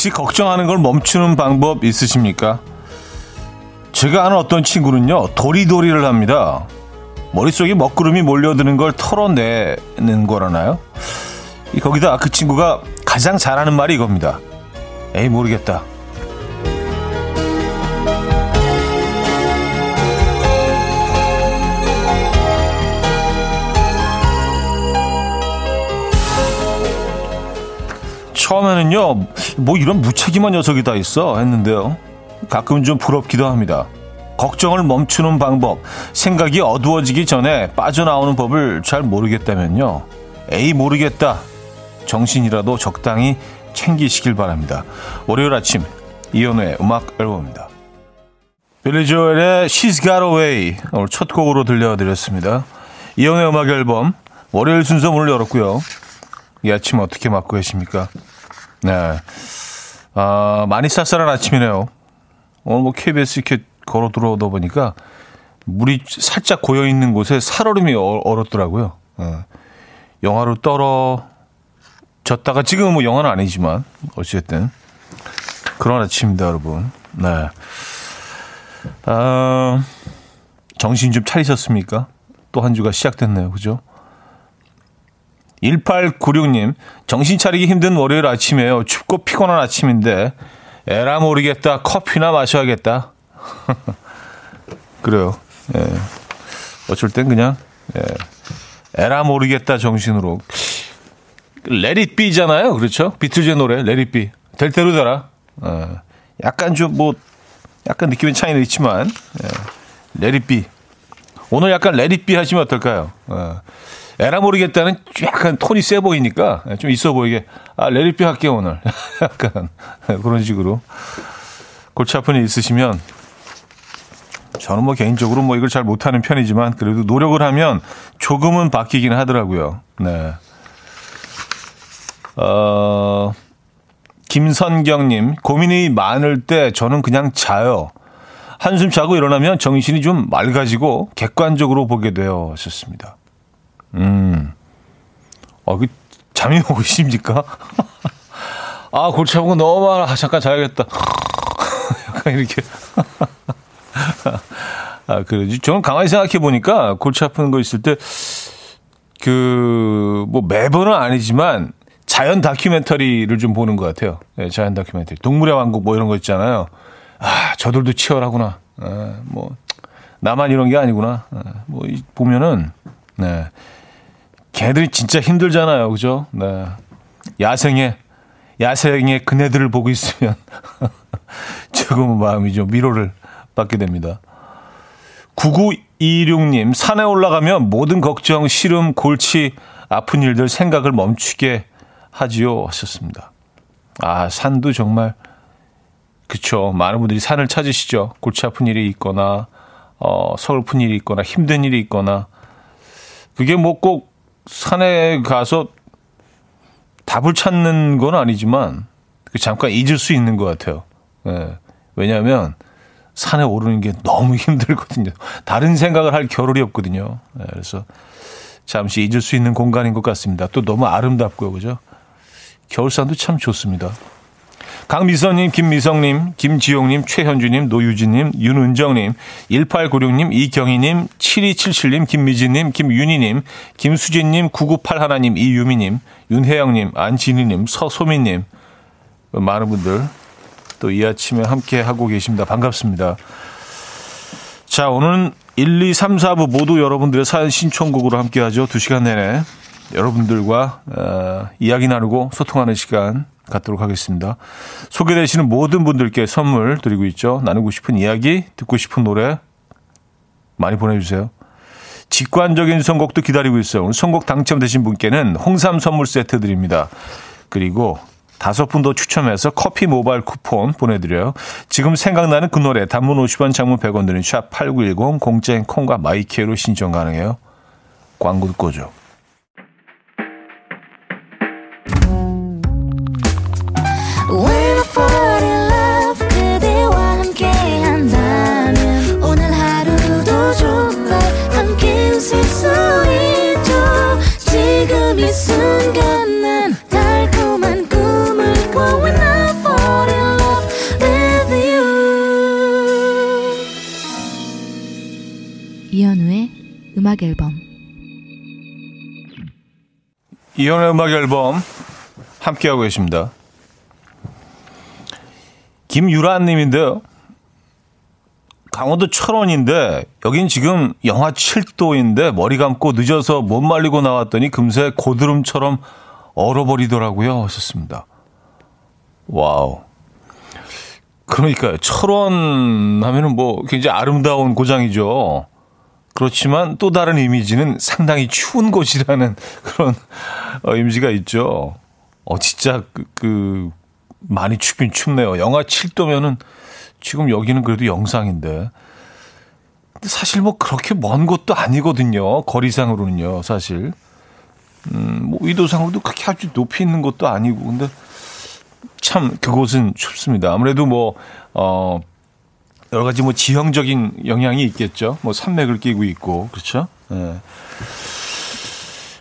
혹시 걱정하는 걸 멈추는 방법 있으십니까? 제가 아는 어떤 친구는요, 도리도리를 합니다. 머릿속에 먹구름이 몰려드는 걸 털어내는 거라나요? 거기다 그 친구가 가장 잘하는 말이 이겁니다. 에이, 모르겠다. 처음에는요, 뭐 이런 무책임한 녀석이 다 있어 했는데요. 가끔 좀 부럽기도 합니다. 걱정을 멈추는 방법, 생각이 어두워지기 전에 빠져나오는 법을 잘 모르겠다면요. 에이, 모르겠다. 정신이라도 적당히 챙기시길 바랍니다. 월요일 아침, 이연우의 음악 앨범입니다. 빌리 조엘의 She's Got Away 오늘 첫 곡으로 들려드렸습니다. 이연우의 음악 앨범 월요일 순서 문을 열었고요. 이 아침 어떻게 맞고 계십니까? 네. 아, 많이 쌀쌀한 아침이네요. 오늘 뭐 KBS 이렇게 걸어 들어오다 보니까 물이 살짝 고여 있는 곳에 살얼음이 얼었더라고요. 네. 영하로 떨어졌다가 지금은 뭐 영하는 아니지만 어쨌든 그런 아침입니다, 여러분. 네. 아, 정신 좀 차리셨습니까? 또 한 주가 시작됐네요. 그죠? 1896님, 정신 차리기 힘든 월요일 아침이에요. 춥고 피곤한 아침인데, 에라 모르겠다. 커피나 마셔야겠다. 그래요. 예. 어쩔 땐 그냥, 예. 에라 모르겠다 정신으로. let it be잖아요. 그렇죠? 비틀즈의 노래, let it be. 될 대로 되라. 예. 약간 좀 뭐, 약간 느낌의 차이는 있지만, 예. let it be. 오늘 약간 let it be 하시면 어떨까요? 예. 에라 모르겠다는 약간 톤이 세 보이니까 좀 있어 보이게 아 let it be 할게요 오늘 약간 그런 식으로 골치 아픈 일 있으시면 저는 뭐 개인적으로 뭐 이걸 잘 못하는 편이지만 그래도 노력을 하면 조금은 바뀌긴 하더라고요. 네. 어, 김선경님 고민이 많을 때 저는 그냥 자요. 한숨 자고 일어나면 정신이 좀 맑아지고 객관적으로 보게 되어 하셨습니다. 음. 어, 그, 잠이 오고 있습니까? 아, 골치 아프고 너무 많아. 아, 잠깐 자야겠다. 약간 이렇게. 아, 그러지. 저는 가만히 생각해 보니까 골치 아픈 거 있을 때, 그, 뭐 매번은 아니지만 자연 다큐멘터리를 좀 보는 것 같아요. 네, 자연 다큐멘터리. 동물의 왕국 뭐 이런 거 있잖아요. 아, 저들도 치열하구나. 아, 뭐, 나만 이런 게 아니구나. 아, 뭐, 보면은, 네. 걔들이 진짜 힘들잖아요. 그죠? 네. 야생의, 야생의 그네들을 보고 있으면 조금은 마음이 좀 위로를 받게 됩니다. 9926님, 산에 올라가면 모든 걱정, 시름, 골치, 아픈 일들 생각을 멈추게 하지요. 하셨습니다. 아, 산도 정말, 그쵸. 많은 분들이 산을 찾으시죠. 골치 아픈 일이 있거나, 어, 서글픈 일이 있거나, 힘든 일이 있거나. 그게 뭐 꼭 산에 가서 답을 찾는 건 아니지만 그 잠깐 잊을 수 있는 것 같아요. 예. 왜냐하면 산에 오르는 게 너무 힘들거든요. 다른 생각을 할 겨를이 없거든요. 예. 그래서 잠시 잊을 수 있는 공간인 것 같습니다. 또 너무 아름답고요, 그죠? 겨울산도 참 좋습니다. 강미선님, 김미성님, 김지용님, 최현주님, 노유진님, 윤은정님, 1896님, 이경희님, 7277님, 김미진님, 김윤희님, 김수진님, 9981님, 이유미님, 윤혜영님, 안진희님, 서소민님, 많은 분들 또 이 아침에 함께 하고 계십니다. 반갑습니다. 자, 오늘은 1, 2, 3, 4부 모두 여러분들의 사연 신청곡으로 함께 하죠. 2시간 내내 여러분들과 어, 이야기 나누고 소통하는 시간 갖도록 하겠습니다. 소개되시는 모든 분들께 선물 드리고 있죠. 나누고 싶은 이야기, 듣고 싶은 노래 많이 보내주세요. 직관적인 선곡도 기다리고 있어요. 오늘 선곡 당첨되신 분께는 홍삼 선물 세트 드립니다. 그리고 다섯 분 더 추첨해서 커피 모바일 쿠폰 보내드려요. 지금 생각나는 그 노래 단문 50원 장문 100원 드는 샵8910 공짜인 콩과 my K로 신청 가능해요. 광고 듣고 오죠. 음악 앨범 이현우의 음악 앨범 함께하고 계십니다. 김유란 님인데요. 강원도 철원인데 여긴 지금 영하 7도인데 머리 감고 늦어서 못 말리고 나왔더니 금세 고드름처럼 얼어버리더라고요. 하셨습니다. wow. 그러니까요. 철원 하면은 뭐 굉장히 아름다운 고장이죠. 그렇지만 또 다른 이미지는 상당히 추운 곳이라는 그런 어, 이미지가 있죠. 어, 진짜 그, 그 많이 춥긴 춥네요. 영하 7도면은 지금 여기는 그래도 영상인데. 사실 뭐 그렇게 먼 곳도 아니거든요. 거리상으로는요, 사실. 음, 뭐 위도상으로도 그렇게 아주 높이 있는 곳도 아니고. 근데 참 그곳은 춥습니다. 아무래도 뭐, 어, 여러 가지 뭐 지형적인 영향이 있겠죠. 뭐 산맥을 끼고 있고, 그렇죠? 예.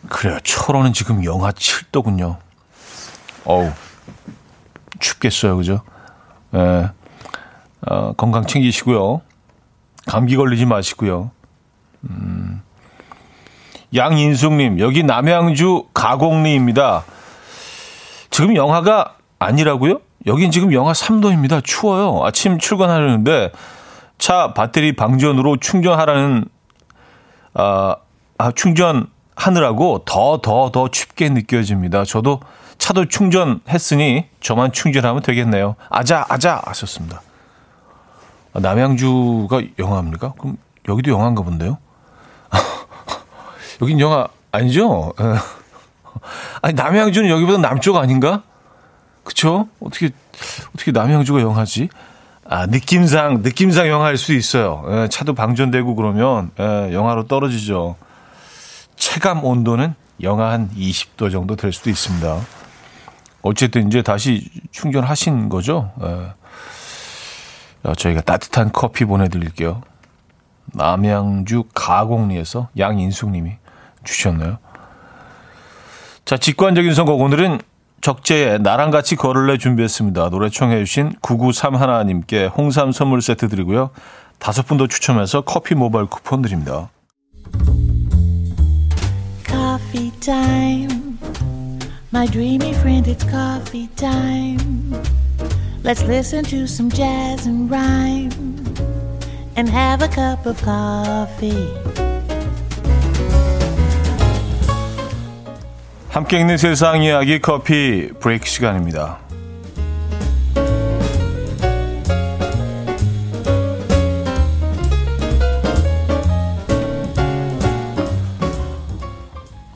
그래요. 철원은 지금 영하 7도군요. 어우, 춥겠어요. 그죠? 예. 어, 건강 챙기시고요. 감기 걸리지 마시고요. 음. 양인숙님, 여기 남양주 가곡리입니다. 지금 영하가 아니라고요? 여긴 지금 영하 3도입니다. 추워요. 아침 출근하려는데 차 배터리 방전으로 충전하라는 아, 아 충전하느라고 더 더더 춥게 느껴집니다. 저도 차도 충전했으니 저만 충전하면 되겠네요. 아자 아자 하셨습니다. 아, 남양주가 영화입니까? 그럼 여기도 영화인가 본데요? 여긴 영화 아니죠? 아니 남양주는 여기보다 남쪽 아닌가? 그쵸? 어떻게, 어떻게 남양주가 영하지? 아, 느낌상, 느낌상 영하일 수 있어요. 예, 차도 방전되고 그러면, 예, 영하로 떨어지죠. 체감 온도는 영하 한 20도 정도 될 수도 있습니다. 어쨌든 이제 다시 충전하신 거죠. 예. 저희가 따뜻한 커피 보내드릴게요. 남양주 가곡리에서 양인숙님이 주셨네요. 자, 직관적인 선곡 오늘은 적재의 나랑 같이 걸을래 준비했습니다. 노래 청해 주신 9931님께 홍삼 선물 세트 드리고요. 다섯 분 더 추첨해서 커피 모바일 쿠폰 드립니다. Coffee time. My dreamy friend, it's coffee time. Let's listen to some jazz and rhyme and have a cup of coffee. 함께 있는 세상 이야기 커피 브레이크 시간입니다.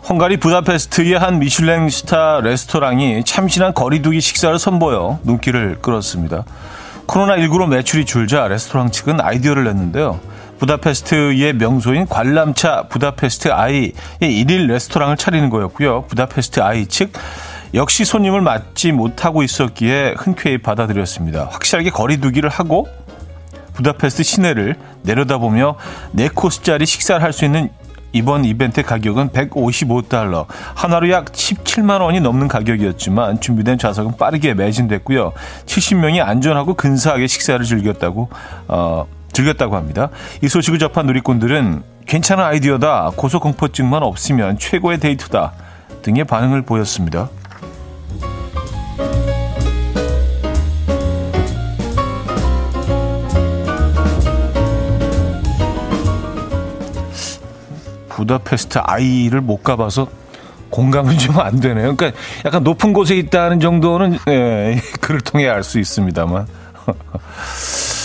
헝가리 부다페스트의 한 미슐랭 스타 레스토랑이 참신한 거리두기 식사를 선보여 눈길을 끌었습니다. 코로나19로 매출이 줄자 레스토랑 측은 아이디어를 냈는데요. 부다페스트의 명소인 관람차 부다페스트 아이의 일일 레스토랑을 차리는 거였고요. 부다페스트 아이 측 역시 손님을 맞지 못하고 있었기에 흔쾌히 받아들였습니다. 확실하게 거리두기를 하고 부다페스트 시내를 내려다보며 네 코스짜리 식사를 할 수 있는 이번 이벤트 가격은 155달러, 하나로 약 17만 원이 넘는 가격이었지만 준비된 좌석은 빠르게 매진됐고요. 70명이 안전하고 근사하게 식사를 즐겼다고 어, 즐겼다고 합니다. 이 소식을 접한 누리꾼들은 괜찮은 아이디어다, 고소공포증만 없으면 최고의 데이트다 등의 반응을 보였습니다. 부다페스트 아이를 못 가봐서 공감은 좀 안 되네요. 그러니까 약간 높은 곳에 있다는 정도는 예, 글을 통해 알 수 있습니다만.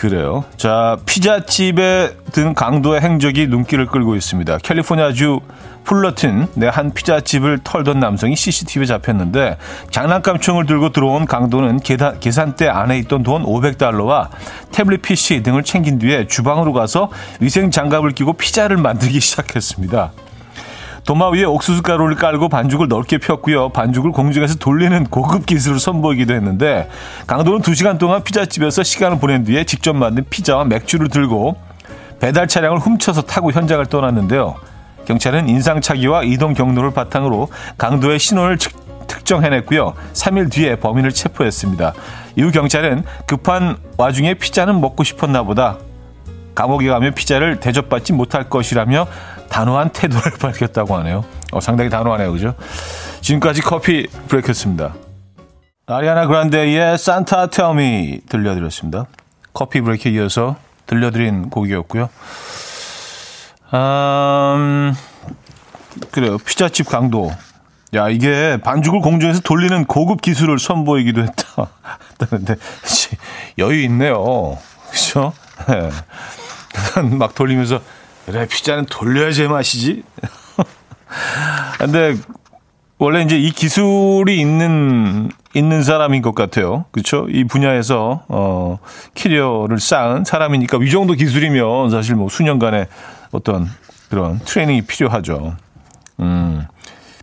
그래요. 자, 피자집에 든 강도의 행적이 눈길을 끌고 있습니다. 캘리포니아주 풀러튼 내 한 피자집을 털던 남성이 CCTV에 잡혔는데 장난감 총을 들고 들어온 강도는 계단, 계산대 안에 있던 돈 500달러와 태블릿 PC 등을 챙긴 뒤에 주방으로 가서 위생 장갑을 끼고 피자를 만들기 시작했습니다. 도마 위에 옥수수 가루를 깔고 반죽을 넓게 폈고요. 반죽을 공중에서 돌리는 고급 기술을 선보이기도 했는데 강도는 2시간 동안 피자집에서 시간을 보낸 뒤에 직접 만든 피자와 맥주를 들고 배달 차량을 훔쳐서 타고 현장을 떠났는데요. 경찰은 인상착의와 이동 경로를 바탕으로 강도의 신원을 특정해냈고요. 3일 뒤에 범인을 체포했습니다. 이후 경찰은 급한 와중에 피자는 먹고 싶었나 보다. 감옥에 가면 피자를 대접받지 못할 것이라며 단호한 태도를 밝혔다고 하네요. 어, 상당히 단호하네요. 그죠? 지금까지 커피 브레이크였습니다. 아리아나 그란데의 산타 텔미 들려드렸습니다. 커피 브레이크에 이어서 들려드린 곡이었고요. 음, 그래요. 피자집 강도. 야, 이게 반죽을 공중에서 돌리는 고급 기술을 선보이기도 했다. 했다는데, 여유 있네요. 그죠? 네. 막 돌리면서, 그래, 피자는 돌려야 제맛이지? 근데, 원래 이제 이 기술이 있는, 있는 사람인 것 같아요. 그렇죠? 이 분야에서, 어, 키리어를 쌓은 사람이니까 이 정도 기술이면 사실 뭐 수년간의 어떤 그런 트레이닝이 필요하죠. 음,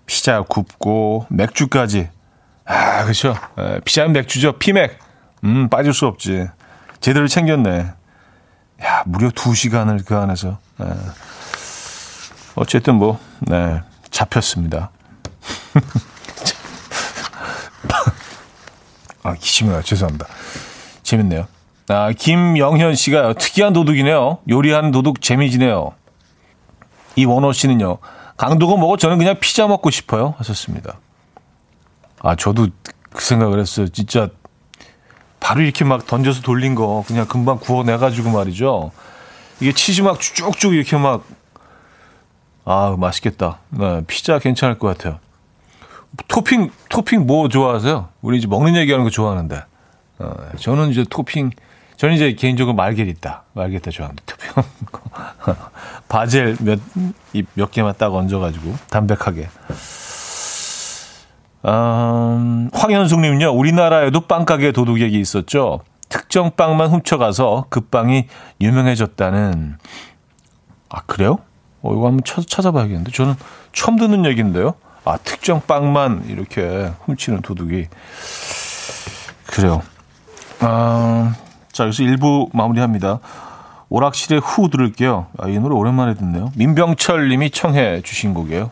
피자 굽고 맥주까지. 아, 그렇죠. 에, 피자는 맥주죠. 피맥. 음, 빠질 수 없지. 제대로 챙겼네. 야, 무려 두 시간을 그 안에서. 에. 어쨌든 뭐, 네, 잡혔습니다. 아, 기침이요. 죄송합니다. 재밌네요. 아, 김영현 씨가 특이한 도둑이네요. 요리하는 도둑 재미지네요. 이원호 씨는요. 강도가 먹어 저는 그냥 피자 먹고 싶어요. 하셨습니다. 아, 저도 그 생각을 했어요. 진짜 바로 이렇게 막 던져서 돌린 거 그냥 금방 구워내가지고 말이죠. 이게 치즈 막 쭉쭉 이렇게 막, 아, 맛있겠다. 네, 피자 괜찮을 것 같아요. 토핑, 토핑 뭐 좋아하세요? 우리 이제 먹는 얘기 하는 거 좋아하는데. 어, 저는 이제 토핑, 저는 이제 개인적으로 말게리타, 말게리타 좋아합니다. 토핑. 바젤 몇, 몇 개만 딱 얹어가지고, 담백하게. 음, 황현숙님은요, 우리나라에도 빵가게 도둑얘기 있었죠. 특정 빵만 훔쳐가서 그 빵이 유명해졌다는. 아, 그래요? 어, 이거 한번 찾, 찾아봐야겠는데. 저는 처음 듣는 얘기인데요. 아, 특정 빵만 이렇게 훔치는 도둑이. 그래요. 아, 자, 여기서 1부 마무리합니다. 오락실의 후 들을게요. 아, 이 노래 오랜만에 듣네요. 민병철 님이 청해 주신 곡이에요.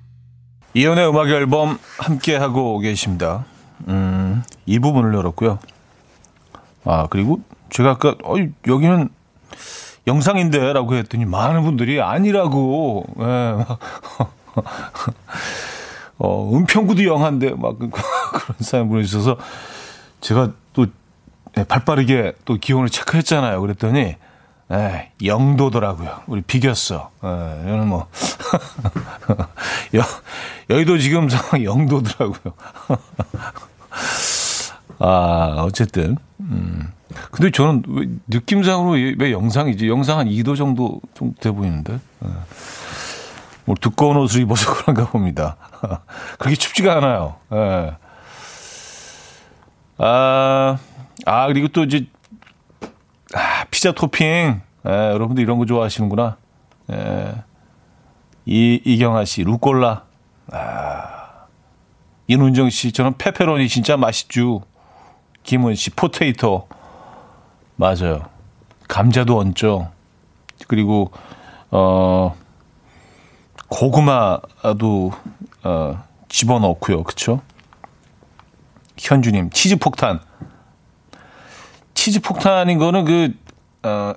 이연의 음악 앨범 함께 하고 계십니다. 음, 이 부분을 열었고요. 아, 그리고 제가 아까 어, 여기는 영상인데라고 했더니 많은 분들이 아니라고. 예. 어, 은평구도 영한데 막 그런 사연 보내 주셔서 제가 또 예, 발빠르게 또 기온을 체크했잖아요. 그랬더니 에 영도더라고요. 우리 비겼어. 에, 이거는 뭐 여, 여의도 지금 상황 영도더라고요. 아 어쨌든 음. 근데 저는 왜, 느낌상으로 왜 영상이지? 영상 한 2도 정도 좀 돼 보이는데. 에. 뭐 두꺼운 옷을 입어서 그런가 봅니다. 그렇게 춥지가 않아요. 에. 아, 아 그리고 또 이제 아, 피자 토핑. 예, 여러분들 이런 거 좋아하시는구나. 예. 이, 이경아 씨, 루꼴라. 아. 이문정 씨, 저는 페페로니 진짜 맛있죠. 김은 씨, 포테이토. 맞아요. 감자도 얹죠. 그리고, 어, 고구마도, 어, 집어넣고요. 그쵸? 현주님, 치즈 폭탄. 치즈 폭탄인 거는 그, 어,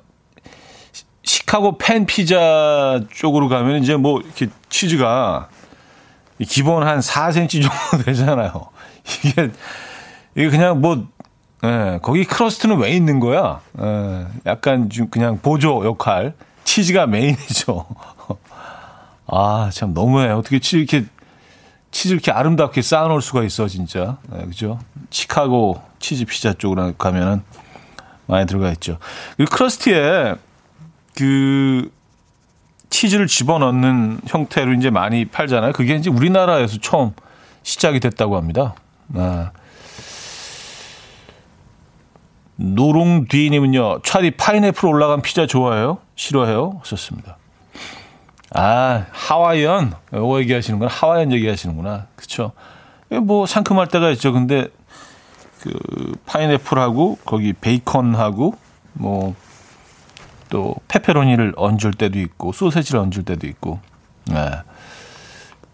시카고 팬 피자 쪽으로 가면 이제 뭐 이렇게 치즈가 기본 한 4cm 정도 되잖아요. 이게, 이게 그냥 뭐, 예, 거기 crust는 왜 있는 거야? 예, 약간 좀 그냥 보조 역할. 치즈가 메인이죠. 아, 참 너무해. 어떻게 치즈 이렇게, 치즈 이렇게 아름답게 쌓아놓을 수가 있어, 진짜. 예, 그죠? 시카고 치즈 피자 쪽으로 가면은 많이 들어가 있죠. 그리고 crust에 그 치즈를 집어넣는 형태로 이제 많이 팔잖아요. 그게 이제 우리나라에서 처음 시작이 됐다고 합니다. 아. 노롱뒤님은요, 차디 파인애플 올라간 피자 좋아해요? 싫어해요? 하셨습니다. 아, 하와이안. 요거 얘기하시는구나. 하와이안 얘기하시는구나. 그쵸. 뭐 상큼할 때가 있죠. 근데 그 파인애플하고 거기 베이컨하고 뭐 또 페페로니를 얹을 때도 있고 소세지를 얹을 때도 있고. 네.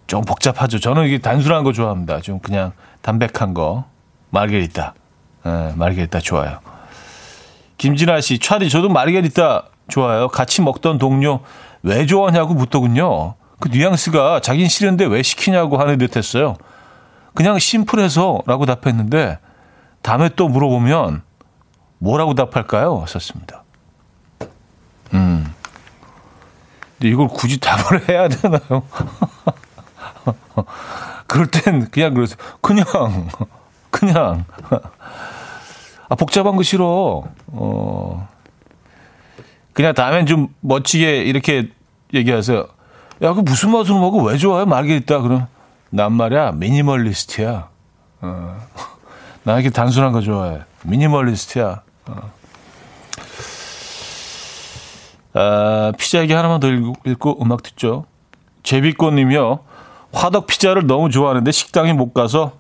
좀 복잡하죠. 저는 이게 단순한 거 좋아합니다. 좀 그냥 담백한 거. 마르게리타. 네, 마르게리타 좋아요. 김진아 씨, 차디 저도 마르게리타 좋아요. 같이 먹던 동료 왜 좋아하냐고 묻더군요. 그 뉘앙스가 자긴 싫은데 왜 시키냐고 하는 듯 했어요. 그냥 심플해서 라고 답했는데 다음에 또 물어보면 뭐라고 답할까요? 썼습니다. 음. 근데 이걸 굳이 답을 해야 되나요? 그럴 땐 그냥 그러세요. 그냥, 그냥. 아, 복잡한 거 싫어. 어. 그냥 다음엔 좀 멋지게 이렇게 얘기하세요. 야, 그 무슨 맛으로 먹어? 왜 좋아해? 말게 있다. 그럼 난 말이야 미니멀리스트야. 어. 나 이렇게 단순한 거 좋아해. 미니멀리스트야. 어. 아, 피자 얘기 하나만 더 읽고, 읽고 음악 듣죠. 제비꽃님이요. 화덕 피자를 너무 좋아하는데 식당에 못 가서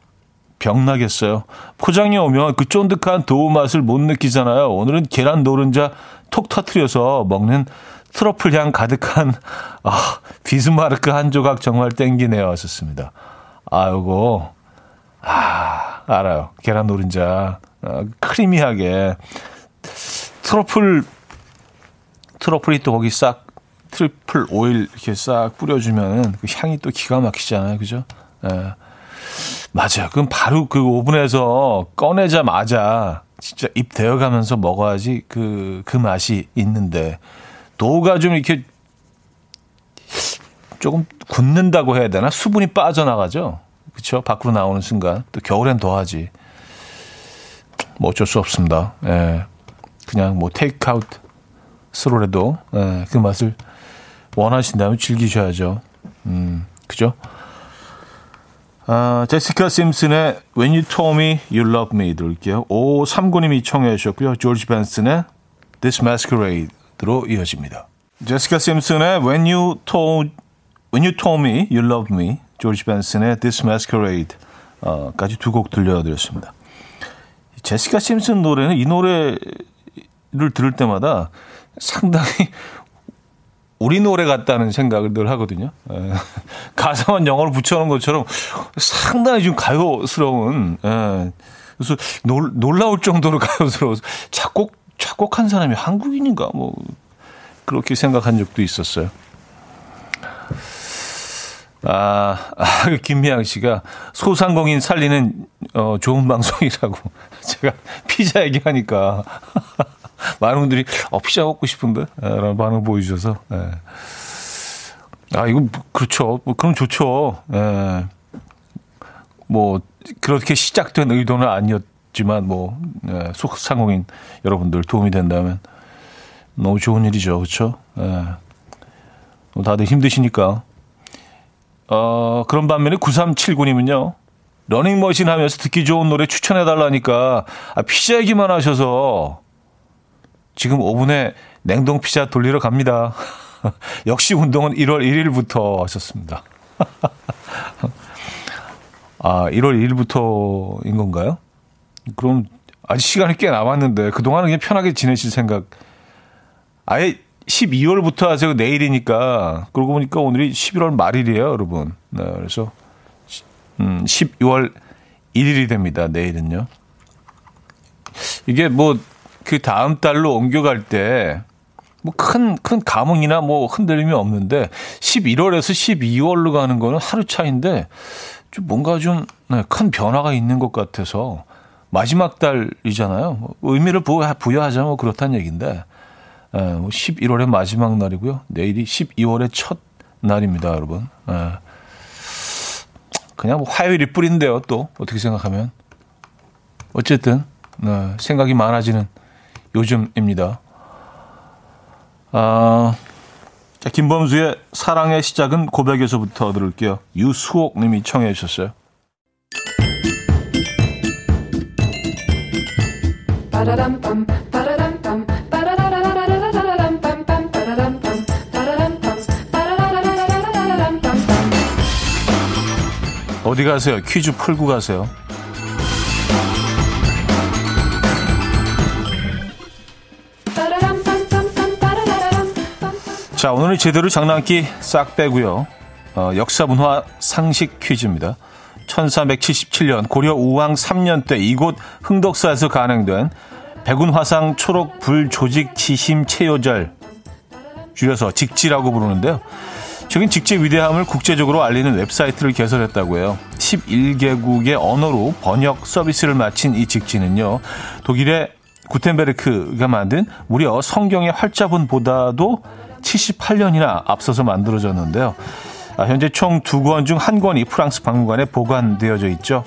병나겠어요. 포장이 오면 그 쫀득한 도우 맛을 못 느끼잖아요. 오늘은 계란 노른자 톡 터트려서 먹는 트러플 향 가득한 아, 비스마르크 한 조각 정말 땡기네요. 하셨습니다. 아, 요거 아, 알아요. 계란 노른자 아, 크리미하게 truffle truffle이 또 거기 싹 트리플 오일 이렇게 싹 뿌려주면은 그 향이 또 기가 막히잖아요. 그죠? 예. 맞아요. 그럼 바로 그 오븐에서 꺼내자마자 진짜 입 데어가면서 먹어야지 그, 그 맛이 있는데 dough가 좀 이렇게 조금 굳는다고 해야 되나? 수분이 빠져나가죠. 그렇죠? 밖으로 나오는 순간 또 겨울엔 더하지. 뭐 어쩔 수 없습니다. 예. 그냥 뭐 테이크아웃스로라도 예, 그 맛을 원하신다면 즐기셔야죠. 음, 그죠? 아, 제시카 심슨의 When You Told Me You Love Me 들을게요. 5539님이 청해 주셨고요. 조지 벤슨의 This Masquerade로 이어집니다. 제시카 심슨의 When You Told When You Told Me You Love Me, 조지 벤슨의 This Masquerade 까지 두 곡 들려드렸습니다. 제시카 심슨 노래는 이 노래를 들을 때마다 상당히 우리 노래 같다는 생각을 늘 하거든요. 에, 예. 가사만 영어로 붙여놓은 것처럼 상당히 좀 가요스러운, 에, 예. 그래서 놀, 놀라울 정도로 가요스러워서 작곡, 작곡한 사람이 한국인인가 뭐, 그렇게 생각한 적도 있었어요. 아, 아 김미양 씨가 소상공인 살리는 어, 좋은 방송이라고 제가 피자 얘기하니까 많은 분들이 어, 피자 먹고 싶은데? 라는 반응 보여주셔서. 예. 아, 이거, 그렇죠. 뭐, 그럼 좋죠. 예. 뭐, 그렇게 시작된 의도는 아니었지만, 뭐, 예, 속상공인 여러분들 도움이 된다면 너무 좋은 일이죠. 그렇죠? 예. 뭐 다들 힘드시니까. 어, 그런 반면에 9379님은요. 러닝머신 하면서 듣기 좋은 노래 추천해 달라니까 아, 피자 얘기만 하셔서 지금 5분에 냉동 피자 돌리러 갑니다. 역시 운동은 1월 1일부터 하셨습니다. 아, 1월 1일부터인 건가요? 그럼 아직 시간이 꽤 남았는데 그동안은 그냥 편하게 지내실 생각. 아예 12월부터 하세요. 내일이니까. 그러고 보니까 오늘이 11월 말일이에요, 여러분. 네, 그래서 음, 12월 1일이 됩니다. 내일은요. 이게 뭐 그 다음 달로 옮겨갈 때, 뭐 큰, 큰 감흥이나 뭐 흔들림이 없는데, 11월에서 12월로 가는 거는 하루 차인데, 좀 뭔가 좀큰 네, 변화가 있는 것 같아서, 마지막 달이잖아요. 뭐 의미를 부여하자면 뭐 그렇다는 얘기인데, 11월의 뭐 마지막 날이고요. 내일이 12월의 첫 날입니다, 여러분. 예. 그냥 뭐 화요일이 뿌린데요, 또. 어떻게 생각하면. 어쨌든, 네, 생각이 많아지는 요즘입니다. 아, 자, 김범수의 사랑의 시작은 고백에서부터 들을게요. 유수옥 님이 청해 주셨어요. 어디 가세요? 퀴즈 풀고 가세요. 자, 오늘은 제대로 장난기 싹 빼고요. 어, 역사 문화 상식 퀴즈입니다. 1377년 고려 우왕 3년 때 이곳 흥덕사에서 간행된 백운화상 초록 불조직 지심 체요절 줄여서 직지라고 부르는데요. 최근 직지의 위대함을 국제적으로 알리는 웹사이트를 개설했다고 해요. 11개국의 언어로 번역 서비스를 마친 이 직지는요. 독일의 구텐베르크가 만든 무려 성경의 활자본보다도 78년이나 앞서서 만들어졌는데요. 아, 현재 총 두 권 중 한 권이 프랑스 박물관에 보관되어져 있죠.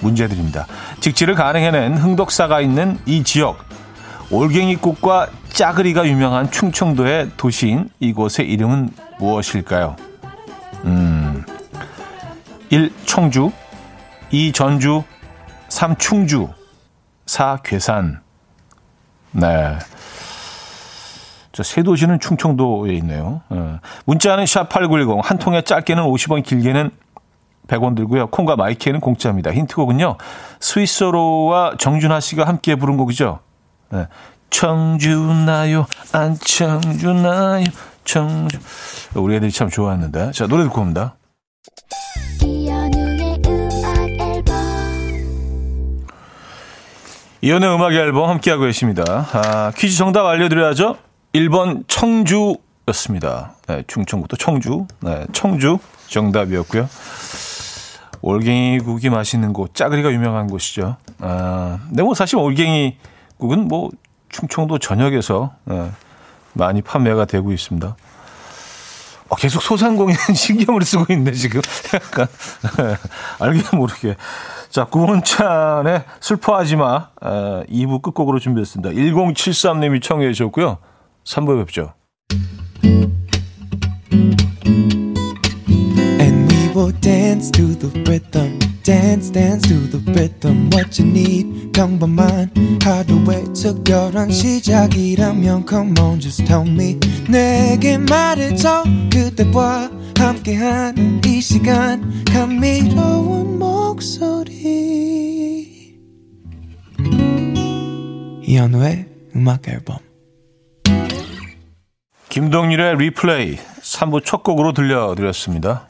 문제드립니다. 직지를 가능해낸 흥덕사가 있는 이 지역 올갱이꽃과 짜그리가 유명한 충청도의 도시인 이곳의 이름은 무엇일까요? 음, 1. 청주 2. 전주 3. 충주 4. 괴산 네. 세 도시는 충청도에 있네요. 네. 문자는 샵8910 한 통에 짧게는 50원 길게는 100원 들고요. 콩과 마이키에는 공짜입니다. 힌트곡은요. 스위스로와 정준하 씨가 함께 부른 곡이죠. 네. 청주나요 안 청주나요 청주. 우리 애들이 참 좋아했는데. 자 노래 듣고 옵니다. 이연의 음악 앨범. 함께하고 계십니다. 아, 퀴즈 정답 알려드려야죠. 1번 청주였습니다. 네, 충청부터 청주. 네, 청주 정답이었고요. 올갱이 국이 맛있는 곳 짜그리가 유명한 곳이죠. 아, 근데 뭐 사실 올갱이 국은 뭐 충청도 전역에서 예, 많이 판매가 되고 있습니다. 어, 계속 소상공인 신경을 쓰고 있네, 지금. 약간, 예, 알게 모르게. 자, 구원찬의 슬퍼하지 마. 에, 2부 끝곡으로 준비했습니다. 1073님이 청해 주셨고요. 3부 뵙죠. And will dance to the rhythm. dance dance to the rhythm what you need 평범한 하루의 특별한 시작이라면 come on just tell me 내게 말해줘 그대와 함께한 이 시간 감미로운 목소리 이현우의 음악 앨범 김동률의 리플레이 3부 첫 곡으로 들려드렸습니다.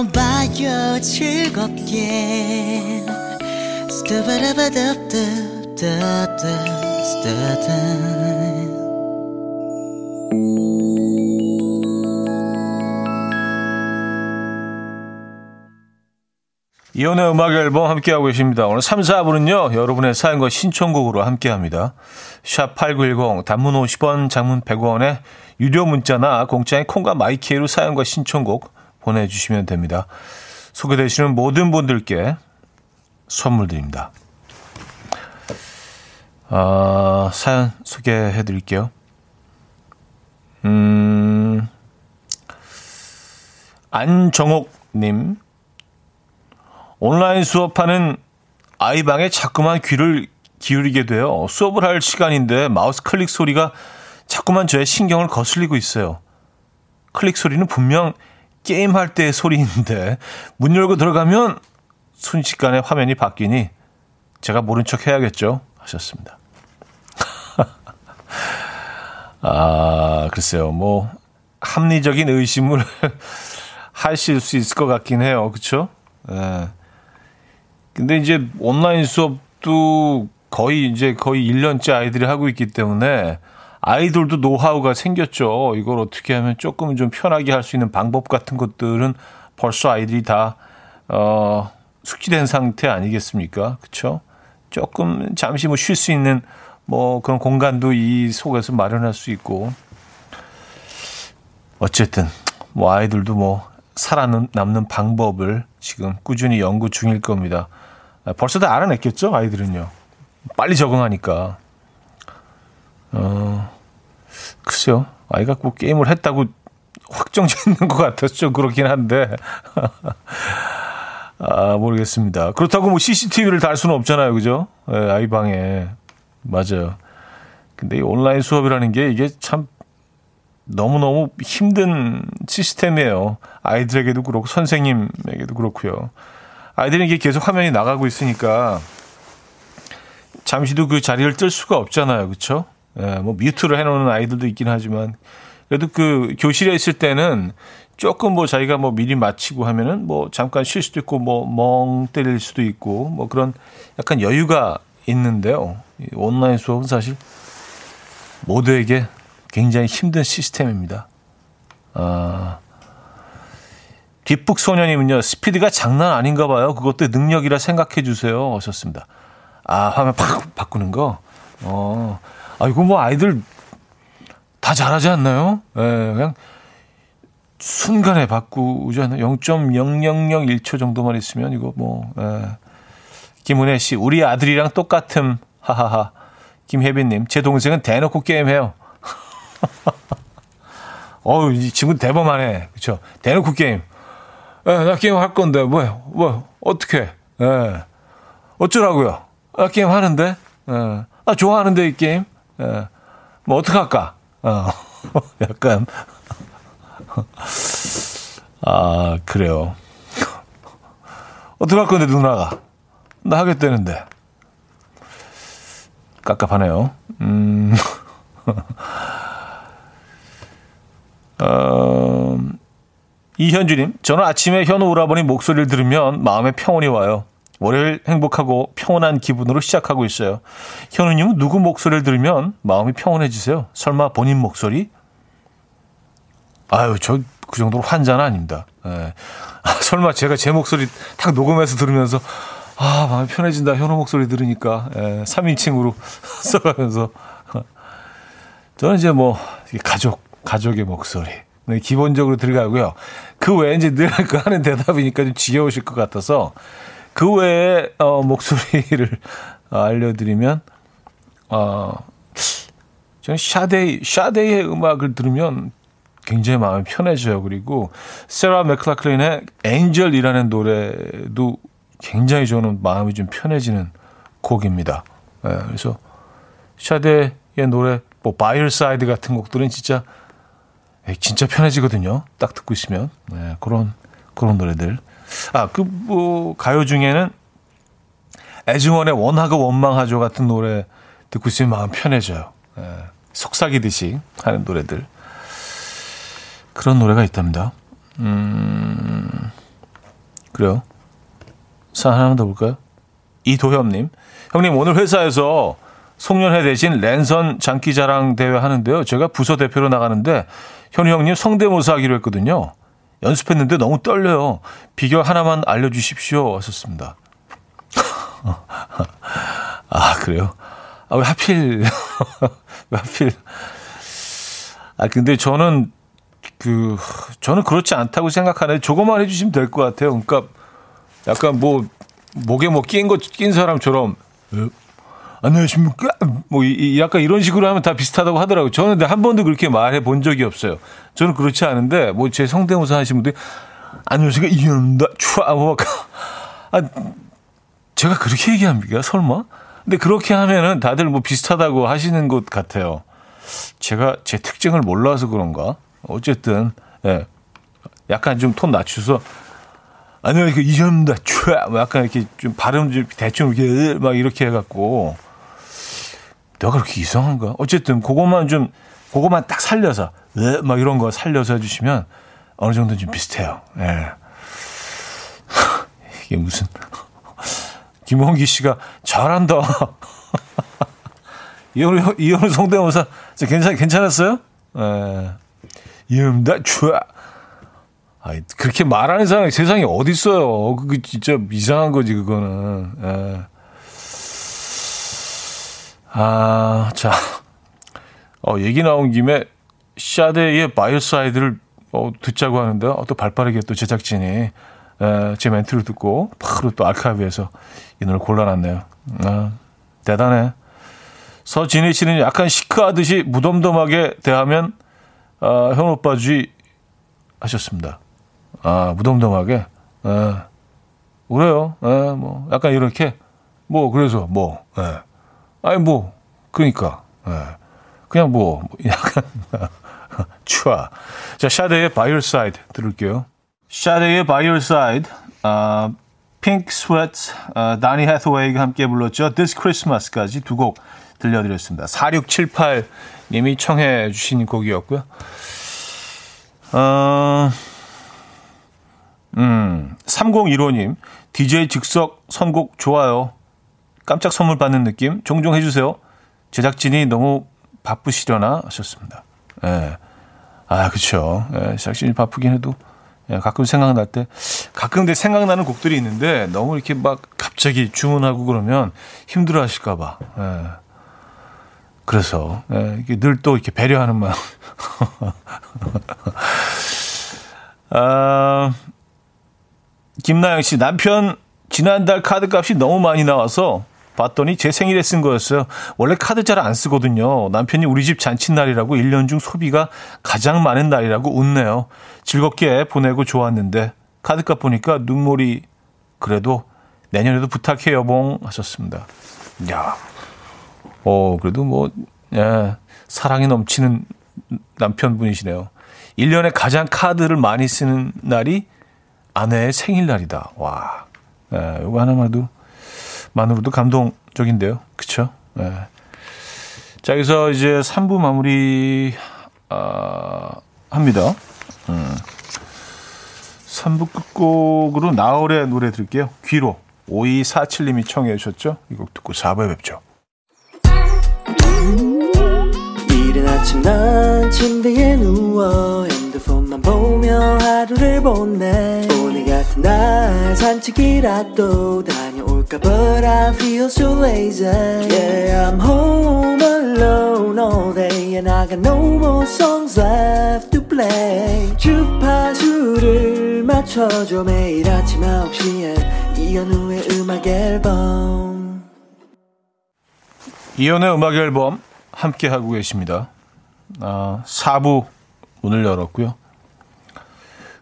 들어봐요 즐겁게 스타바라바답답답답 스타다 이혼의 음악 앨범 함께하고 계십니다. 오늘 3, 4분은요, 여러분의 사연과 신청곡으로 함께합니다. 샵8910, 단문 50원, 장문 100원에 유료 문자나 공짜인 콩과 마이케이로 사연과 신청곡, 보내주시면 됩니다. 소개되시는 모든 분들께 선물 드립니다. 아, 사연 소개해 드릴게요. 음, 안정옥님. 온라인 수업하는 아이방에 자꾸만 귀를 기울이게 돼요. 수업을 할 시간인데 마우스 클릭 소리가 자꾸만 저의 신경을 거슬리고 있어요. 클릭 소리는 분명 게임할 때의 소리인데 문 열고 들어가면 순식간에 화면이 바뀌니 제가 모른 척 해야겠죠. 하셨습니다. 아, 글쎄요. 뭐 합리적인 의심을 하실 수 있을 것 같긴 해요. 그렇죠? 예. 근데 이제 온라인 수업도 거의 이제 거의 1년째 아이들이 하고 있기 때문에 아이들도 노하우가 생겼죠. 이걸 어떻게 하면 조금 좀 편하게 할 수 있는 방법 같은 것들은 벌써 아이들이 다, 어, 숙지된 상태 아니겠습니까? 그쵸? 조금 잠시 뭐 쉴 수 있는 뭐 그런 공간도 이 속에서 마련할 수 있고. 어쨌든, 뭐 아이들도 뭐 살아남는 방법을 지금 꾸준히 연구 중일 겁니다. 아, 벌써 다 알아냈겠죠? 아이들은요. 빨리 적응하니까. 어, 글쎄요. 아이가 꼭 게임을 했다고 확정져 있는 것 같아서 좀 그렇긴 한데. 아, 모르겠습니다. 그렇다고 뭐 CCTV를 달 수는 없잖아요. 그죠? 예, 아이 방에. 맞아요. 근데 이 온라인 수업이라는 게 이게 참 너무너무 힘든 시스템이에요. 아이들에게도 그렇고 선생님에게도 그렇고요. 아이들은 이게 계속 화면이 나가고 있으니까 잠시도 그 자리를 뜰 수가 없잖아요. 그렇죠? 예, 뭐 뮤트를 해놓는 아이들도 있긴 하지만 그래도 그 교실에 있을 때는 조금 뭐 자기가 뭐 미리 마치고 하면은 뭐 잠깐 쉴 수도 있고 뭐 멍 때릴 수도 있고 뭐 그런 약간 여유가 있는데요. 온라인 수업은 사실 모두에게 굉장히 힘든 시스템입니다. 아, 뒷북 소년님은요, 스피드가 장난 아닌가 봐요. 그것도 능력이라 생각해 주세요. 하셨습니다. 아, 화면 팍 바꾸는 거? 어, 아, 이거 뭐 아이들 다 잘하지 않나요? 예, 그냥 순간에 바꾸지 않나요? 0.0001초 정도만 있으면 이거 뭐, 예. 김은혜 씨, 우리 아들이랑 똑같음. 하하하. 김혜빈님, 제 동생은 대놓고 게임해요. 어우, 이 친구 대범하네. 그쵸? 대놓고 게임. 예, 나 게임 할 건데, 뭐야, 뭐, 어떻게, 예. 어쩌라고요? 나 게임 하는데, 예. 나 좋아하는데, 이 게임. 예. 뭐, 어떡할까? 어. 약간. 아, 그래요. 어떡할 건데, 누나가. 나 하겠다는데. 깝깝하네요. 음. 어, 이현주님, 저는 아침에 현우 오라버니 목소리를 들으면 마음에 평온이 와요. 월요일 행복하고 평온한 기분으로 시작하고 있어요. 현우님은 누구 목소리를 들으면 마음이 평온해지세요? 설마 본인 목소리? 아유, 저 그 정도로 환자는 아닙니다. 예. 아, 설마 제가 제 목소리 딱 녹음해서 들으면서 아, 마음이 편해진다. 현우 목소리 들으니까. 예, 3인칭으로 써가면서. 저는 이제 뭐, 가족, 가족의 목소리. 네, 기본적으로 들어가고요. 그 외에 이제 늘 그 하는 대답이니까 좀 지겨우실 것 같아서 그 외에, 어, 목소리를 알려드리면, 어, 저는 샤데이, 샤데이의 음악을 들으면 굉장히 마음이 편해져요. 그리고 세라 맥클라클린의 Angel이라는 노래도 굉장히 저는 마음이 좀 편해지는 곡입니다. 네, 그래서 샤데의 노래, 뭐 By Your Side 같은 곡들은 진짜 진짜 편해지거든요. 딱 듣고 있으면 네, 그런 그런 노래들. 아 그 뭐 가요 중에는 애즈원의 원하고 원망하죠 같은 노래 듣고 있으면 마음 편해져요. 네, 속삭이듯이 하는 노래들. 그런 노래가 있답니다. 음, 그래요. 사 하나만 더 볼까요? 이도협님. 형님, 오늘 회사에서 송년회 대신 랜선 장기자랑 대회 하는데요. 제가 부서 대표로 나가는데 현우 형님 성대모사 하기로 했거든요. 연습했는데 너무 떨려요. 비결 하나만 알려주십시오. 하셨습니다. 아, 그래요? 아, 왜 하필, 왜 하필. 아, 근데 저는, 그, 저는 그렇지 않다고 생각하는데 조금만 해주시면 될 것 같아요. 그러니까 약간 뭐, 목에 뭐 낀 거, 낀 사람처럼, 어? 안녕하십니까? 뭐, 이, 약간 이런 식으로 하면 다 비슷하다고 하더라고요. 저는 근데 한 번도 그렇게 말해 본 적이 없어요. 저는 그렇지 않은데, 뭐, 제 성대모사 하시는 분들이, 안녕하십니까? 이현다, 추아, 뭐, 아, 제가 그렇게 얘기합니까? 설마? 근데 그렇게 하면은 다들 뭐 비슷하다고 하시는 것 같아요. 제가 제 특징을 몰라서 그런가? 어쨌든, 예. 약간 좀 톤 낮춰서, 안녕하십니까? 이현다, 추아, 뭐 약간 이렇게 좀 발음 좀 대충 이렇게, 막 이렇게 해 갖고, 내가 그렇게 이상한가? 어쨌든 그것만 좀 그것만 딱 살려서 막 이런 거 살려서 해주시면 어느 정도 좀 비슷해요. 예. 이게 무슨 김홍기 씨가 잘한다. 이현우 이현우 성대모사 괜찮 괜찮았어요? 예. 이음다 추아. 아 그렇게 말하는 사람이 세상에 어디 있어요? 그게 진짜 이상한 거지 그거는. 예. 아, 자. 어, 얘기 나온 김에 샤데의 By Your Side를 어, 듣자고 하는데 어, 또 발빠르게 또 제작진이 에, 제 멘트를 듣고 바로 또 아카이브에서 이 노래 골라놨네요. 아, 대단해. 서진희 씨는 약간 시크하듯이 무덤덤하게 대하면 아, 형 오빠주의 하셨습니다. 아, 무덤덤하게. 아, 그래요. 아, 뭐 약간 이렇게 뭐 그래서 뭐 예. 아니 뭐 그러니까 예. 그냥 뭐 약간 추아. 자 샤데의 By Your Side 들을게요. 샤데의 By Your Side, 아, 핑크 스웨트, 아, 도니 해서웨이가 함께 불렀죠. This Christmas까지 두 곡 들려드렸습니다. 4678님이 청해 주신 곡이었고요. 어, 음, 3015님, DJ 즉석 선곡 좋아요. 깜짝 선물 받는 느낌 종종 해주세요. 제작진이 너무 바쁘시려나 하셨습니다. 예. 아, 그쵸. 예, 제작진이 바쁘긴 해도 예, 가끔 생각날 때 가끔 내 생각나는 곡들이 있는데 너무 이렇게 막 갑자기 주문하고 그러면 힘들어 하실까봐. 예. 그래서 예, 이게 늘 또 이렇게 배려하는 마음. 아, 김나영 씨 남편 지난달 카드 값이 너무 많이 나와서 봤더니 제 생일에 쓴 거였어요. 원래 카드 잘 안 쓰거든요. 남편이 우리 집 잔칫날이라고 1년 중 소비가 가장 많은 날이라고 웃네요. 즐겁게 보내고 좋았는데 카드값 보니까 눈물이 그래도 내년에도 부탁해 여봉 하셨습니다. 야, 어 그래도 뭐 예, 사랑이 넘치는 남편분이시네요. 1년에 가장 카드를 많이 쓰는 날이 아내의 생일날이다. 와, 예, 이거 하나만도 만으로도 감동적인데요. 그쵸? 네. 자, 여기서 이제 3부 마무리, 아, 합니다. 음. 3부 끝곡으로 나월의 노래 들을게요. 귀로. 5247님이 청해 주셨죠? 이 곡 듣고 4부에 뵙죠. 이른 아침 난 침대에 누워 핸드폰만 보며 하루를 보내 오늘 같은 날 산책이라도 다 볼까 But I feel so lazy. Yeah I'm home alone all day And I got no more songs left to play. 주파수를 맞춰줘 매일 아침 9시에. 이현우의 음악 앨범. 이현우의 음악 앨범 함께 하고 계십니다. 아, 4부 문을 열었고요.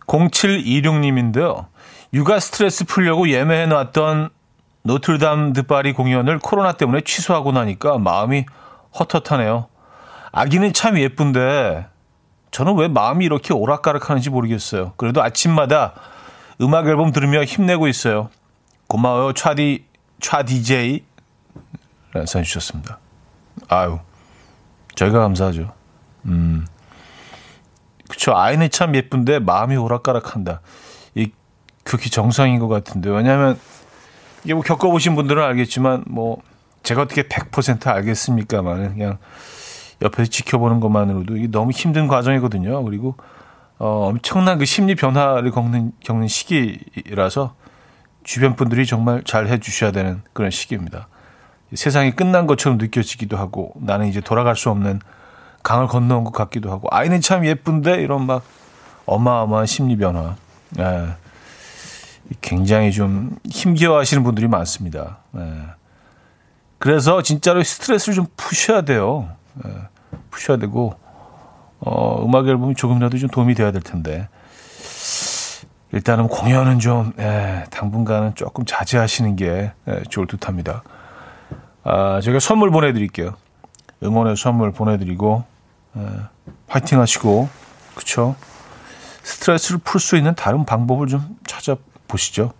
0726님인데요. 육아 스트레스 풀려고 예매해 놨던 노틀담 드파리 공연을 코로나 때문에 취소하고 나니까 마음이 헛헛하네요. 아기는 참 예쁜데 저는 왜 마음이 이렇게 오락가락하는지 모르겠어요. 그래도 아침마다 음악 앨범 들으며 힘내고 있어요. 고마워요, 차디, 차디제이. 라는 사연 주셨습니다. 아유, 저희가 감사하죠. 음. 그쵸. 아이는 참 예쁜데 마음이 오락가락한다. 이, 극히 정상인 것 같은데. 왜냐하면 이게 뭐 겪어보신 분들은 알겠지만 뭐 제가 어떻게 100% 알겠습니까만 그냥 옆에서 지켜보는 것만으로도 이게 너무 힘든 과정이거든요. 그리고 어, 엄청난 그 심리 변화를 겪는, 겪는 시기라서 주변 분들이 정말 잘 해주셔야 되는 그런 시기입니다. 세상이 끝난 것처럼 느껴지기도 하고 나는 이제 돌아갈 수 없는 강을 건너온 것 같기도 하고 아이는 참 예쁜데 이런 막 어마어마한 심리 변화. 예. 굉장히 좀 힘겨워하시는 분들이 많습니다. 예. 그래서 진짜로 스트레스를 좀 푸셔야 돼요. 예. 푸셔야 되고 어, 음악 앨범이 조금이라도 좀 도움이 돼야 될 텐데 일단은 공연은 좀 예, 당분간은 조금 자제하시는 게 예, 좋을 듯합니다. 아, 제가 선물 보내드릴게요. 응원의 선물 보내드리고 예, 파이팅 하시고 그쵸? 스트레스를 풀 수 있는 다른 방법을 좀 찾아 보시죠.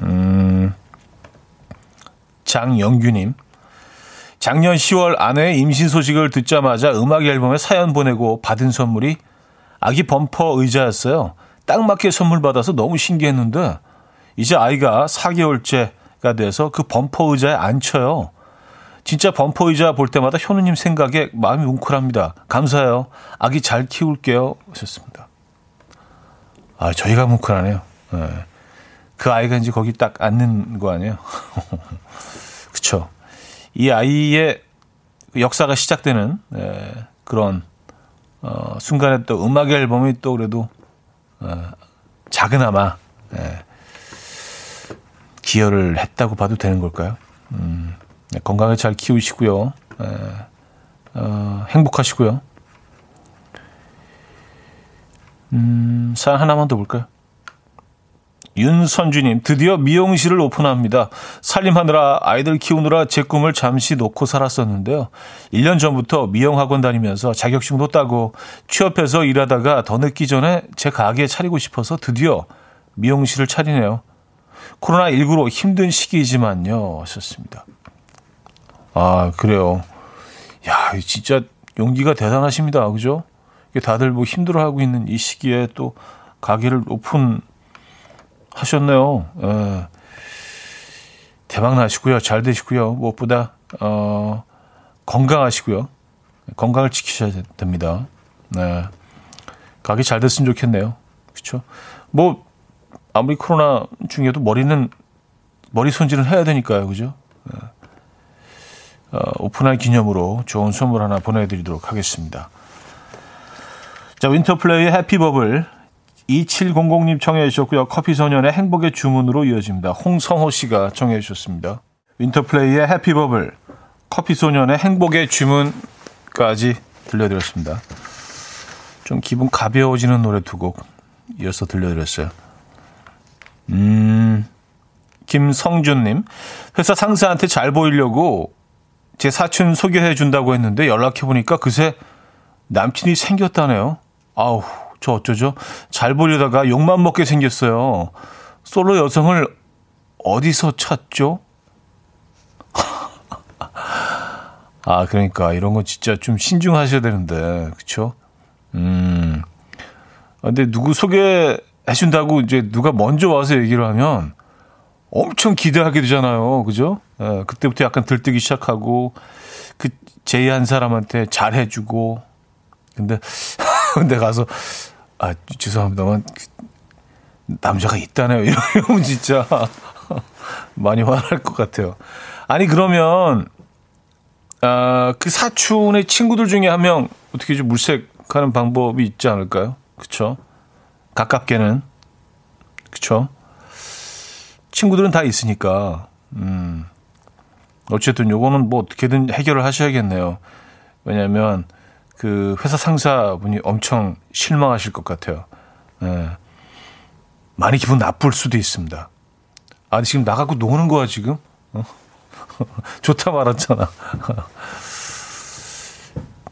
음, 장영규님. 작년 10월 아내의 임신 소식을 듣자마자 음악 앨범에 사연 보내고 받은 선물이 아기 범퍼 의자였어요. 딱 맞게 선물 받아서 너무 신기했는데 이제 아이가 4개월째가 돼서 그 범퍼 의자에 앉혀요. 진짜 범퍼 의자 볼 때마다 현우님 생각에 마음이 뭉클합니다. 감사해요. 아기 잘 키울게요. 하셨습니다. 아, 저희가 뭉클하네요. 네. 그 아이가 이제 거기 딱 앉는 거 아니에요? 그쵸. 이 아이의 역사가 시작되는 네, 그런 어, 순간에 또 음악 앨범이 또 그래도 어, 작은아마 네, 기여를 했다고 봐도 되는 걸까요? 음, 네, 건강을 잘 키우시고요. 네, 어, 행복하시고요. 음, 사연 하나만 더 볼까요? 윤선주님, 드디어 미용실을 오픈합니다. 살림하느라 아이들 키우느라 제 꿈을 잠시 놓고 살았었는데요. 1년 전부터 미용학원 다니면서 자격증도 따고 취업해서 일하다가 더 늦기 전에 제 가게 차리고 싶어서 드디어 미용실을 차리네요. 코로나19로 힘든 시기이지만요. 하셨습니다. 아, 그래요. 야, 진짜 용기가 대단하십니다. 그죠? 다들 뭐 힘들어하고 있는 이 시기에 또 가게를 오픈 하셨네요. 예. 대박 나시고요. 잘 되시고요. 무엇보다 어, 건강하시고요. 건강을 지키셔야 됩니다. 네. 가게 잘 됐으면 좋겠네요. 그렇죠? 뭐 아무리 코로나 중에도 머리는 머리 손질은 해야 되니까요. 그죠? 네. 어, 오픈할 기념으로 좋은 선물 하나 보내드리도록 하겠습니다. 자, 윈터플레이의 해피버블 2700님 청해 주셨고요. 커피소년의 행복의 주문으로 이어집니다. 홍성호 씨가 청해 주셨습니다. 윈터플레이의 해피버블, 커피소년의 행복의 주문까지 들려드렸습니다. 좀 기분 가벼워지는 노래 두 곡 이어서 들려드렸어요. 음, 김성준님, 회사 상사한테 잘 보이려고 제 사촌 소개해 준다고 했는데 연락해보니까 그새 남친이 생겼다네요. 아우, 저 어쩌죠? 잘 보려다가 욕만 먹게 생겼어요. 솔로 여성을 어디서 찾죠? 아, 그러니까 이런 거 진짜 좀 신중하셔야 되는데, 그쵸? 음. 아, 근데 누구 소개해 준다고 이제 누가 먼저 와서 얘기를 하면 엄청 기대하게 되잖아요. 그죠? 예, 그때부터 약간 들뜨기 시작하고 그 제의한 사람한테 잘해 주고 근데 근데 가서 아, 죄송합니다만, 남자가 있다네요. 이러면 진짜 많이 화날 것 같아요. 아니, 그러면, 아, 그 사촌의 친구들 중에 한 명 어떻게 좀 물색하는 방법이 있지 않을까요? 그쵸? 가깝게는. 그쵸? 친구들은 다 있으니까, 음. 어쨌든 요거는 뭐 어떻게든 해결을 하셔야겠네요. 왜냐면, 하 그 회사 상사분이 엄청 실망하실 것 같아요. 예. 많이 기분 나쁠 수도 있습니다. 아, 지금 나가고 노는 거야, 지금? 어? 좋다 말았잖아.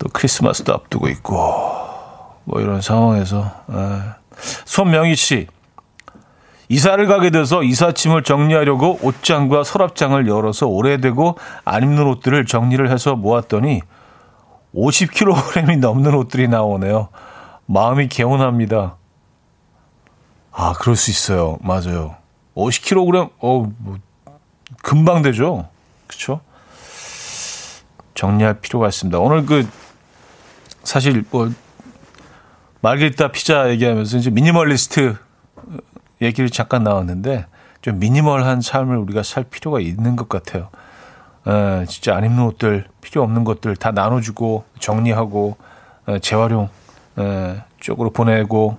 또 크리스마스도 앞두고 있고, 뭐 이런 상황에서. 예. 손명희 씨. 이사를 가게 돼서 이사짐을 정리하려고 옷장과 서랍장을 열어서 오래되고 안 입는 옷들을 정리를 해서 모았더니 50kg이 넘는 옷들이 나오네요. 마음이 개운합니다. 아, 그럴 수 있어요. 맞아요. 50kg, 어, 뭐, 금방 되죠? 그쵸? 정리할 필요가 있습니다. 오늘 그, 사실 뭐, 마르게리타 피자 얘기하면서 이제 미니멀리스트 얘기를 잠깐 나왔는데 좀 미니멀한 삶을 우리가 살 필요가 있는 것 같아요. 에, 진짜 안 입는 옷들, 필요 없는 것들 다 나눠주고 정리하고 에, 재활용 에, 쪽으로 보내고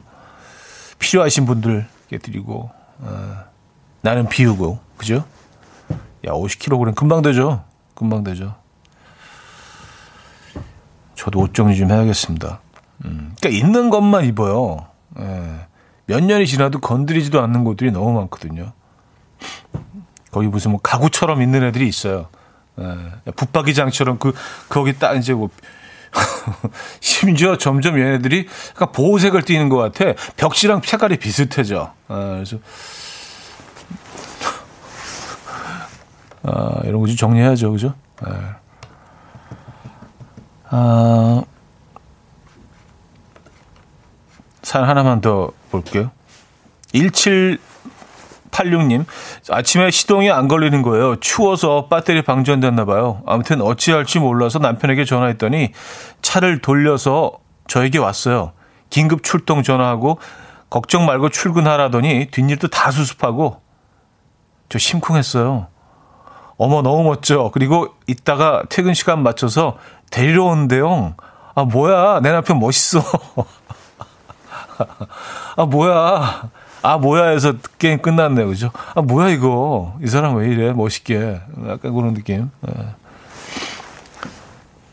필요하신 분들께 드리고 에, 나는 비우고 그죠? 야 50kg 금방 되죠. 금방 되죠. 저도 옷 정리 좀 해야겠습니다. 음, 그러니까 있는 것만 입어요. 예. 몇 년이 지나도 건드리지도 않는 곳들이 너무 많거든요. 거기 무슨 뭐 가구처럼 있는 애들이 있어요. 예. 붙박이장처럼 그 거기 딱 이제 뭐 심지어 점점 얘네들이 약간 보호색을 띠는 것 같아. 벽지랑 색깔이 비슷해져. 예. 그래서 아, 이런 거 좀 정리해야죠, 그죠? 예. 아, 사연 하나만 더 볼게요. 1786님, 아침에 시동이 안 걸리는 거예요. 추워서 배터리 방전됐나 봐요. 아무튼 어찌할지 몰라서 남편에게 전화했더니 차를 돌려서 저에게 왔어요. 긴급 출동 전화하고 걱정 말고 출근하라더니 뒷일도 다 수습하고 저 심쿵했어요. 어머 너무 멋져. 그리고 이따가 퇴근 시간 맞춰서 데리러 오는데요. 아 뭐야 내 남편 멋있어. 아, 뭐야. 아, 뭐야 해서 게임 끝났네, 그죠? 아, 뭐야, 이거. 이 사람 왜 이래? 멋있게. 약간 그런 느낌. 네.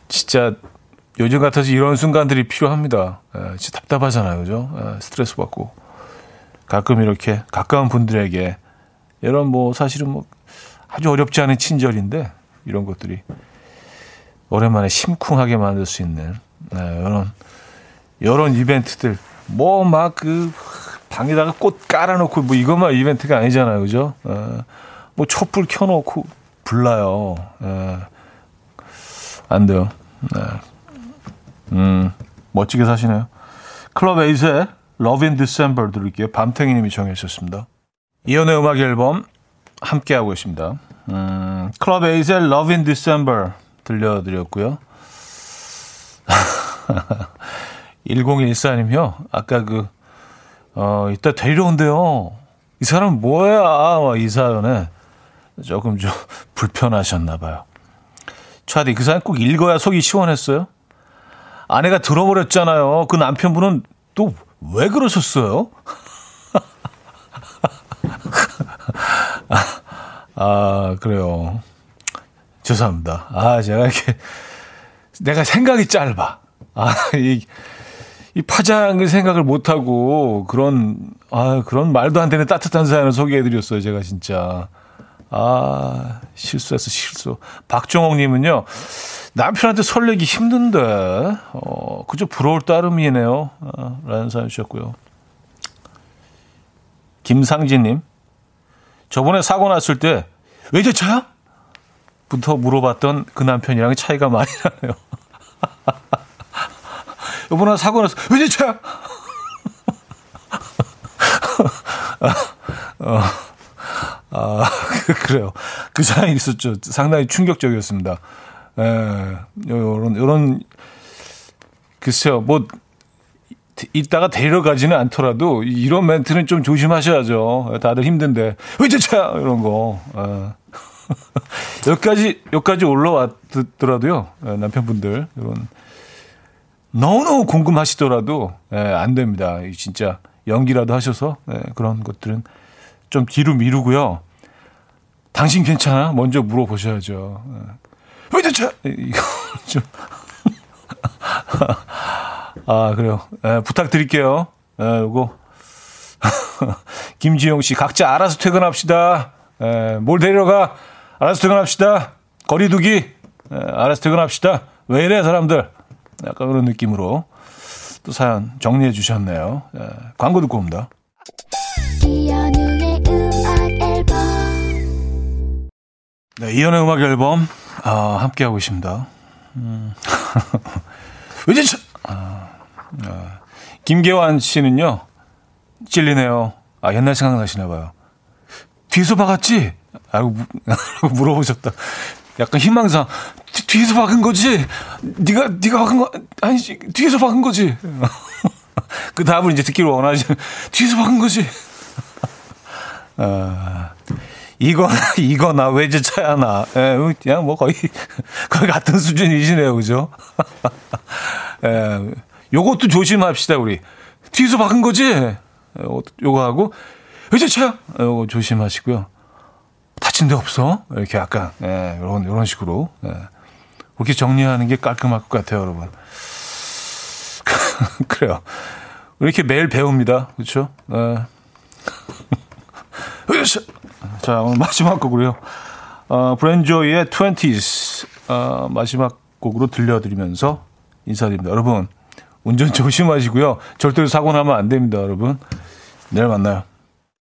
진짜 요즘 같아서 이런 순간들이 필요합니다. 네, 진짜 답답하잖아요, 그죠? 네, 스트레스 받고. 가끔 이렇게 가까운 분들에게 이런 뭐 사실은 뭐 아주 어렵지 않은 친절인데 이런 것들이 오랜만에 심쿵하게 만들 수 있는 네, 이런 이런 이벤트들 뭐 막그 방에다가 꽃 깔아놓고 뭐 이것만 이벤트가 아니잖아요, 그죠? 에, 뭐 촛불 켜놓고 불나요. 에, 안 돼요. 네. 음, 멋지게 사시네요. 클럽 에이스의 Love in December 들을게요. 밤탱이님이 정해주셨습니다. 이연의 음악 앨범 함께하고 있습니다. 음, 클럽 에이스의 Love in December 들려드렸고요. 1014님이요. 아까 그, 어, 이따 데리러 온대요. 이 사람 뭐야? 이 사연에 조금 좀 불편하셨나 봐요. 차디, 그 사연 꼭 읽어야 속이 시원했어요? 아내가 들어버렸잖아요. 그 남편분은 또 왜 그러셨어요? 아, 그래요. 죄송합니다. 아, 제가 이렇게, 내가 생각이 짧아. 아, 이, 이 파장을 생각을 못하고 그런, 아, 그런 말도 안 되는 따뜻한 사연을 소개해드렸어요. 제가 진짜. 아, 실수해서 실수. 박종옥님은요, 남편한테 설레기 힘든데, 어, 그저 부러울 따름이네요. 아, 라는 사연 주셨고요. 김상진님, 저번에 사고 났을 때, 왜 저 차야? 부터 물어봤던 그 남편이랑 차이가 많이 나네요. 여보나 사고 났어. 왜 차야? 어, 아, 그래요. 그 사연이 있었죠. 상당히 충격적이었습니다. 에, 요런, 요런, 글쎄요, 뭐, 이따가 데려가지는 않더라도 이런 멘트는 좀 조심하셔야죠. 다들 힘든데. 왜저차 이런 거. 에. 여기까지, 여기까지 올라왔더라도요. 남편분들. 이런 너무너무 궁금하시더라도 예, 안 됩니다. 진짜 연기라도 하셔서 예, 그런 것들은 좀 뒤로 미루고요. 당신 괜찮아? 먼저 물어보셔야죠. 예. 왜 대체 이거 좀. 아, 그래요. 예, 부탁드릴게요. 예, 요거. 김지영 씨, 각자 알아서 퇴근합시다. 예, 뭘 데려가? 알아서 퇴근합시다. 거리두기. 예, 알아서 퇴근합시다. 왜 이래, 사람들? 약간 그런 느낌으로 또 사연 정리해 주셨네요. 예, 광고 듣고 옵니다. 네, 이연의 음악 앨범 아, 함께 하고 있습니다. 음. 의진차 아, 아, 김계환 씨는요 찔리네요. 아 옛날 생각나시나 봐요. 뒤에서 박았지? 아고 물어보셨다. 약간 희망상 뒤 에서 박은 거지. 네가 네가 박은 거 아니지. 뒤에서 박은 거지. 그 답을 이제 듣기를 원하지. 뒤에서 박은 거지. 아, 이거나, 이거나, 외제차야, 나. 예, 그냥 뭐 거의, 거의 같은 수준이시네요. 그죠? 예, 요것도 조심합시다, 우리. 뒤에서 박은 거지? 예, 요거 하고, 외제차야? 예, 요거 조심하시고요. 다친 데 없어? 이렇게 약간, 예, 요런, 요런 식으로. 예. 그렇게 정리하는 게 깔끔할 것 같아요, 여러분. 그래요. 이렇게 매일 배웁니다. 그렇죠? 네. 자, 오늘 마지막 곡으로요. 어, 브랜조이의 20s 어, 마지막 곡으로 들려드리면서 인사드립니다. 여러분, 운전 조심하시고요. 절대로 사고 나면 안 됩니다, 여러분. 내일 만나요.